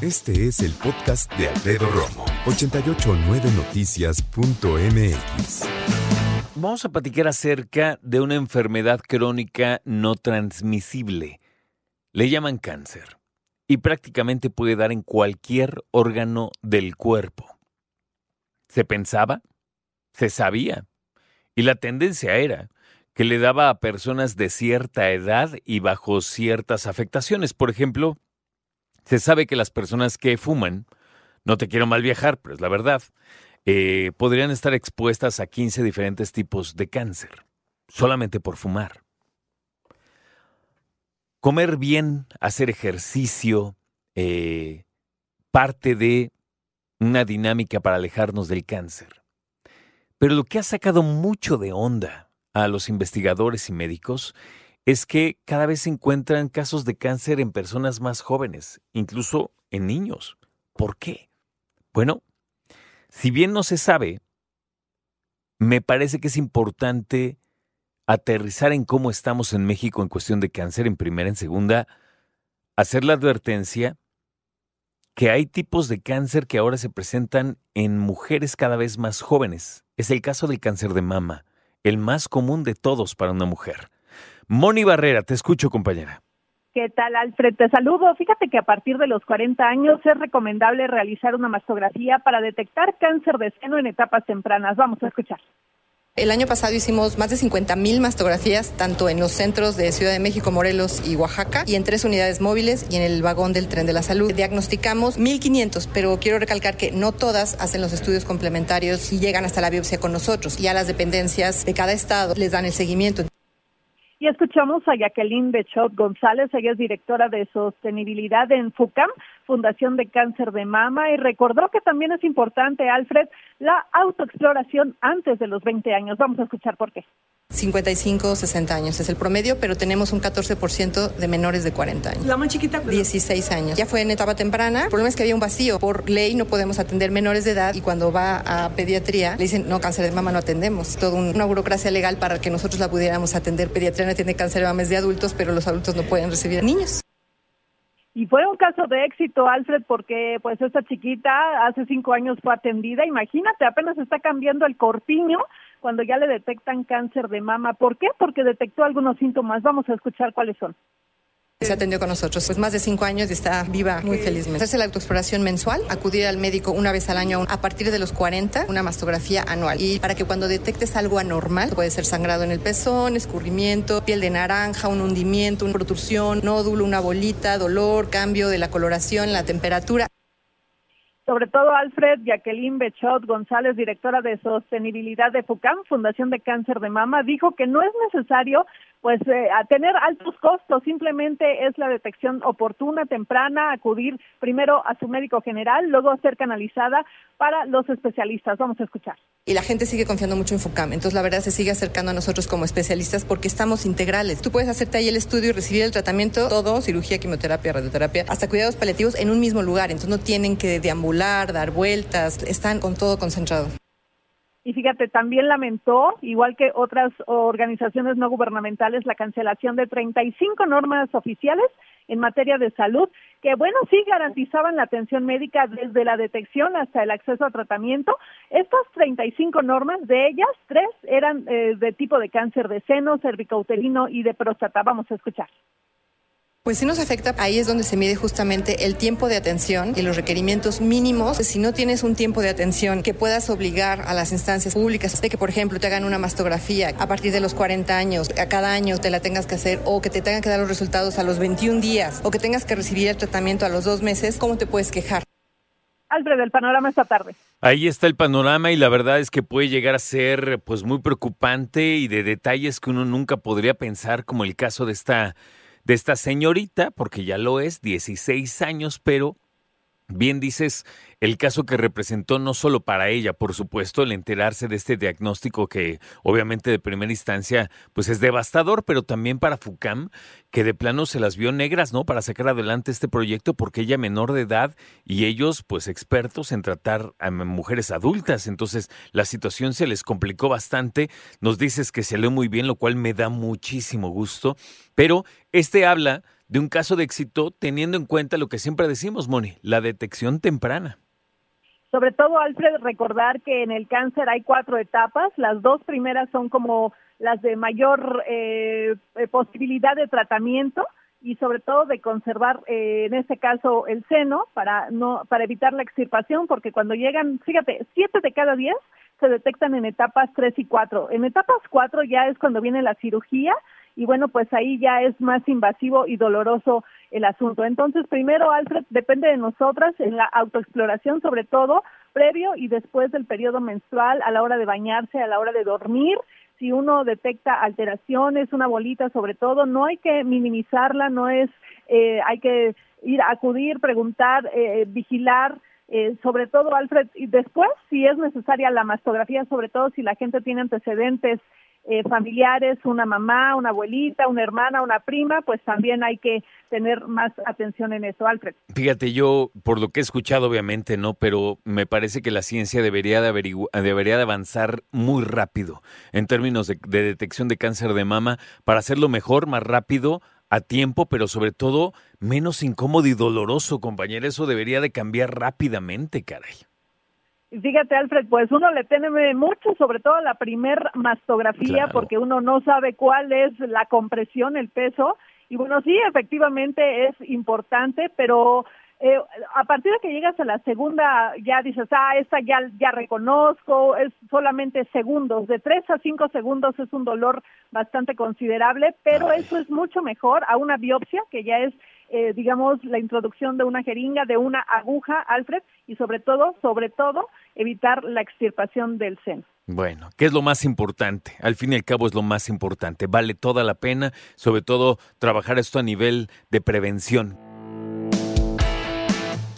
Este es el podcast de Alfredo Romo. 889noticias.mx. Vamos a platicar acerca de una enfermedad crónica no transmisible. Le llaman cáncer y prácticamente puede dar en cualquier órgano del cuerpo. Se pensaba, se sabía, y la tendencia era que le daba a personas de cierta edad y bajo ciertas afectaciones. Por ejemplo, se sabe que las personas que fuman, no te quiero mal viajar, pero es la verdad, eh, podrían estar expuestas a 15 diferentes tipos de cáncer, solamente por fumar. Comer bien, hacer ejercicio, eh, parte de una dinámica para alejarnos del cáncer. Pero lo que ha sacado mucho de onda a los investigadores y médicos es que cada vez se encuentran casos de cáncer en personas más jóvenes, incluso en niños. ¿Por qué? Bueno, si bien no se sabe, me parece que es importante aterrizar en cómo estamos en México en cuestión de cáncer en primera, en segunda, hacer la advertencia que hay tipos de cáncer que ahora se presentan en mujeres cada vez más jóvenes. Es el caso del cáncer de mama, el más común de todos para una mujer. Moni Barrera, te escucho compañera. ¿Qué tal, Alfred? Te saludo. Fíjate que a partir de los 40 años es recomendable realizar una mastografía para detectar cáncer de seno en etapas tempranas. Vamos a escuchar. El año pasado hicimos más de 50 mil mastografías, tanto en los centros de Ciudad de México, Morelos y Oaxaca, y en tres unidades móviles y en el vagón del tren de la salud. Diagnosticamos 1.500, pero quiero recalcar que no todas hacen los estudios complementarios y llegan hasta la biopsia con nosotros. Y a las dependencias de cada estado les dan el seguimiento. Y escuchamos a Jacqueline Bechot González, ella es directora de sostenibilidad en FUCAM, Fundación de Cáncer de Mama, y recordó que también es importante, Alfred, la autoexploración antes de los 20 años. Vamos a escuchar por qué. 55, 60 años es el promedio, pero tenemos un 14% de menores de 40 años. La más chiquita, 16 años. Ya fue en etapa temprana. El problema es que había un vacío. Por ley no podemos atender menores de edad y cuando va a pediatría le dicen, no, cáncer de mama no atendemos. Toda una burocracia legal para que nosotros la pudiéramos atender. Pediatría no tiene cáncer de mama es de adultos, pero los adultos no pueden recibir niños. Y fue un caso de éxito, Alfred, porque pues esta chiquita hace cinco años fue atendida. Imagínate, apenas está cambiando el corpiño cuando ya le detectan cáncer de mama. ¿Por qué? Porque detectó algunos síntomas. Vamos a escuchar cuáles son. Se atendió con nosotros, pues más de cinco años y está viva muy felizmente. Hacerse la autoexploración mensual, acudir al médico una vez al año a partir de los 40, una mastografía anual. Y para que cuando detectes algo anormal, puede ser sangrado en el pezón, escurrimiento, piel de naranja, un hundimiento, una protrusión, nódulo, una bolita, dolor, cambio de la coloración, la temperatura sobre todo Alfred Jacqueline Bechot González, directora de sostenibilidad de FUCAM, Fundación de Cáncer de Mama, dijo que no es necesario pues eh, a tener altos costos, simplemente es la detección oportuna, temprana, acudir primero a su médico general, luego ser canalizada para los especialistas. Vamos a escuchar. Y la gente sigue confiando mucho en FUCAM, entonces la verdad se sigue acercando a nosotros como especialistas porque estamos integrales. Tú puedes hacerte ahí el estudio y recibir el tratamiento, todo, cirugía, quimioterapia, radioterapia, hasta cuidados paliativos en un mismo lugar, entonces no tienen que deambular, dar vueltas, están con todo concentrado. Y fíjate, también lamentó, igual que otras organizaciones no gubernamentales, la cancelación de 35 normas oficiales en materia de salud, que bueno, sí garantizaban la atención médica desde la detección hasta el acceso a tratamiento. Estas 35 normas, de ellas, tres eran eh, de tipo de cáncer de seno, cervicouterino y de próstata. Vamos a escuchar. Pues sí nos afecta, ahí es donde se mide justamente el tiempo de atención y los requerimientos mínimos. Si no tienes un tiempo de atención que puedas obligar a las instancias públicas de que, por ejemplo, te hagan una mastografía a partir de los 40 años, a cada año te la tengas que hacer o que te tengan que dar los resultados a los 21 días o que tengas que recibir el tratamiento a los dos meses, ¿cómo te puedes quejar? Alfred, el panorama esta tarde. Ahí está el panorama y la verdad es que puede llegar a ser pues muy preocupante y de detalles que uno nunca podría pensar como el caso de esta de esta señorita, porque ya lo es, 16 años, pero Bien dices el caso que representó no solo para ella, por supuesto, el enterarse de este diagnóstico que obviamente de primera instancia pues es devastador, pero también para FUCAM, que de plano se las vio negras, ¿no? Para sacar adelante este proyecto porque ella menor de edad y ellos pues expertos en tratar a mujeres adultas, entonces la situación se les complicó bastante. Nos dices que se lee muy bien, lo cual me da muchísimo gusto, pero este habla de un caso de éxito teniendo en cuenta lo que siempre decimos, Moni, la detección temprana. Sobre todo, Alfred, recordar que en el cáncer hay cuatro etapas. Las dos primeras son como las de mayor eh, eh, posibilidad de tratamiento y sobre todo de conservar eh, en este caso el seno para no para evitar la extirpación porque cuando llegan fíjate siete de cada diez se detectan en etapas tres y cuatro en etapas cuatro ya es cuando viene la cirugía y bueno, pues ahí ya es más invasivo y doloroso el asunto. Entonces, primero, Alfred, depende de nosotras en la autoexploración, sobre todo previo y después del periodo menstrual, a la hora de bañarse, a la hora de dormir. Si uno detecta alteraciones, una bolita sobre todo, no hay que minimizarla, no es, eh, hay que ir a acudir, preguntar, eh, vigilar, eh, sobre todo, Alfred, y después, si es necesaria la mastografía, sobre todo si la gente tiene antecedentes eh, familiares, una mamá, una abuelita, una hermana, una prima, pues también hay que tener más atención en eso, Alfred. Fíjate, yo por lo que he escuchado, obviamente, no, pero me parece que la ciencia debería de debería de avanzar muy rápido en términos de, de detección de cáncer de mama para hacerlo mejor, más rápido a tiempo, pero sobre todo menos incómodo y doloroso, compañero. Eso debería de cambiar rápidamente, caray. Fíjate, Alfred, pues uno le teme mucho, sobre todo la primer mastografía, porque uno no sabe cuál es la compresión, el peso. Y bueno, sí, efectivamente es importante, pero eh, a partir de que llegas a la segunda, ya dices, ah, esta ya, ya reconozco, es solamente segundos, de tres a cinco segundos es un dolor bastante considerable, pero eso es mucho mejor a una biopsia, que ya es eh, digamos, la introducción de una jeringa, de una aguja, Alfred, y sobre todo, sobre todo, evitar la extirpación del seno. Bueno, ¿qué es lo más importante? Al fin y al cabo es lo más importante. Vale toda la pena, sobre todo trabajar esto a nivel de prevención.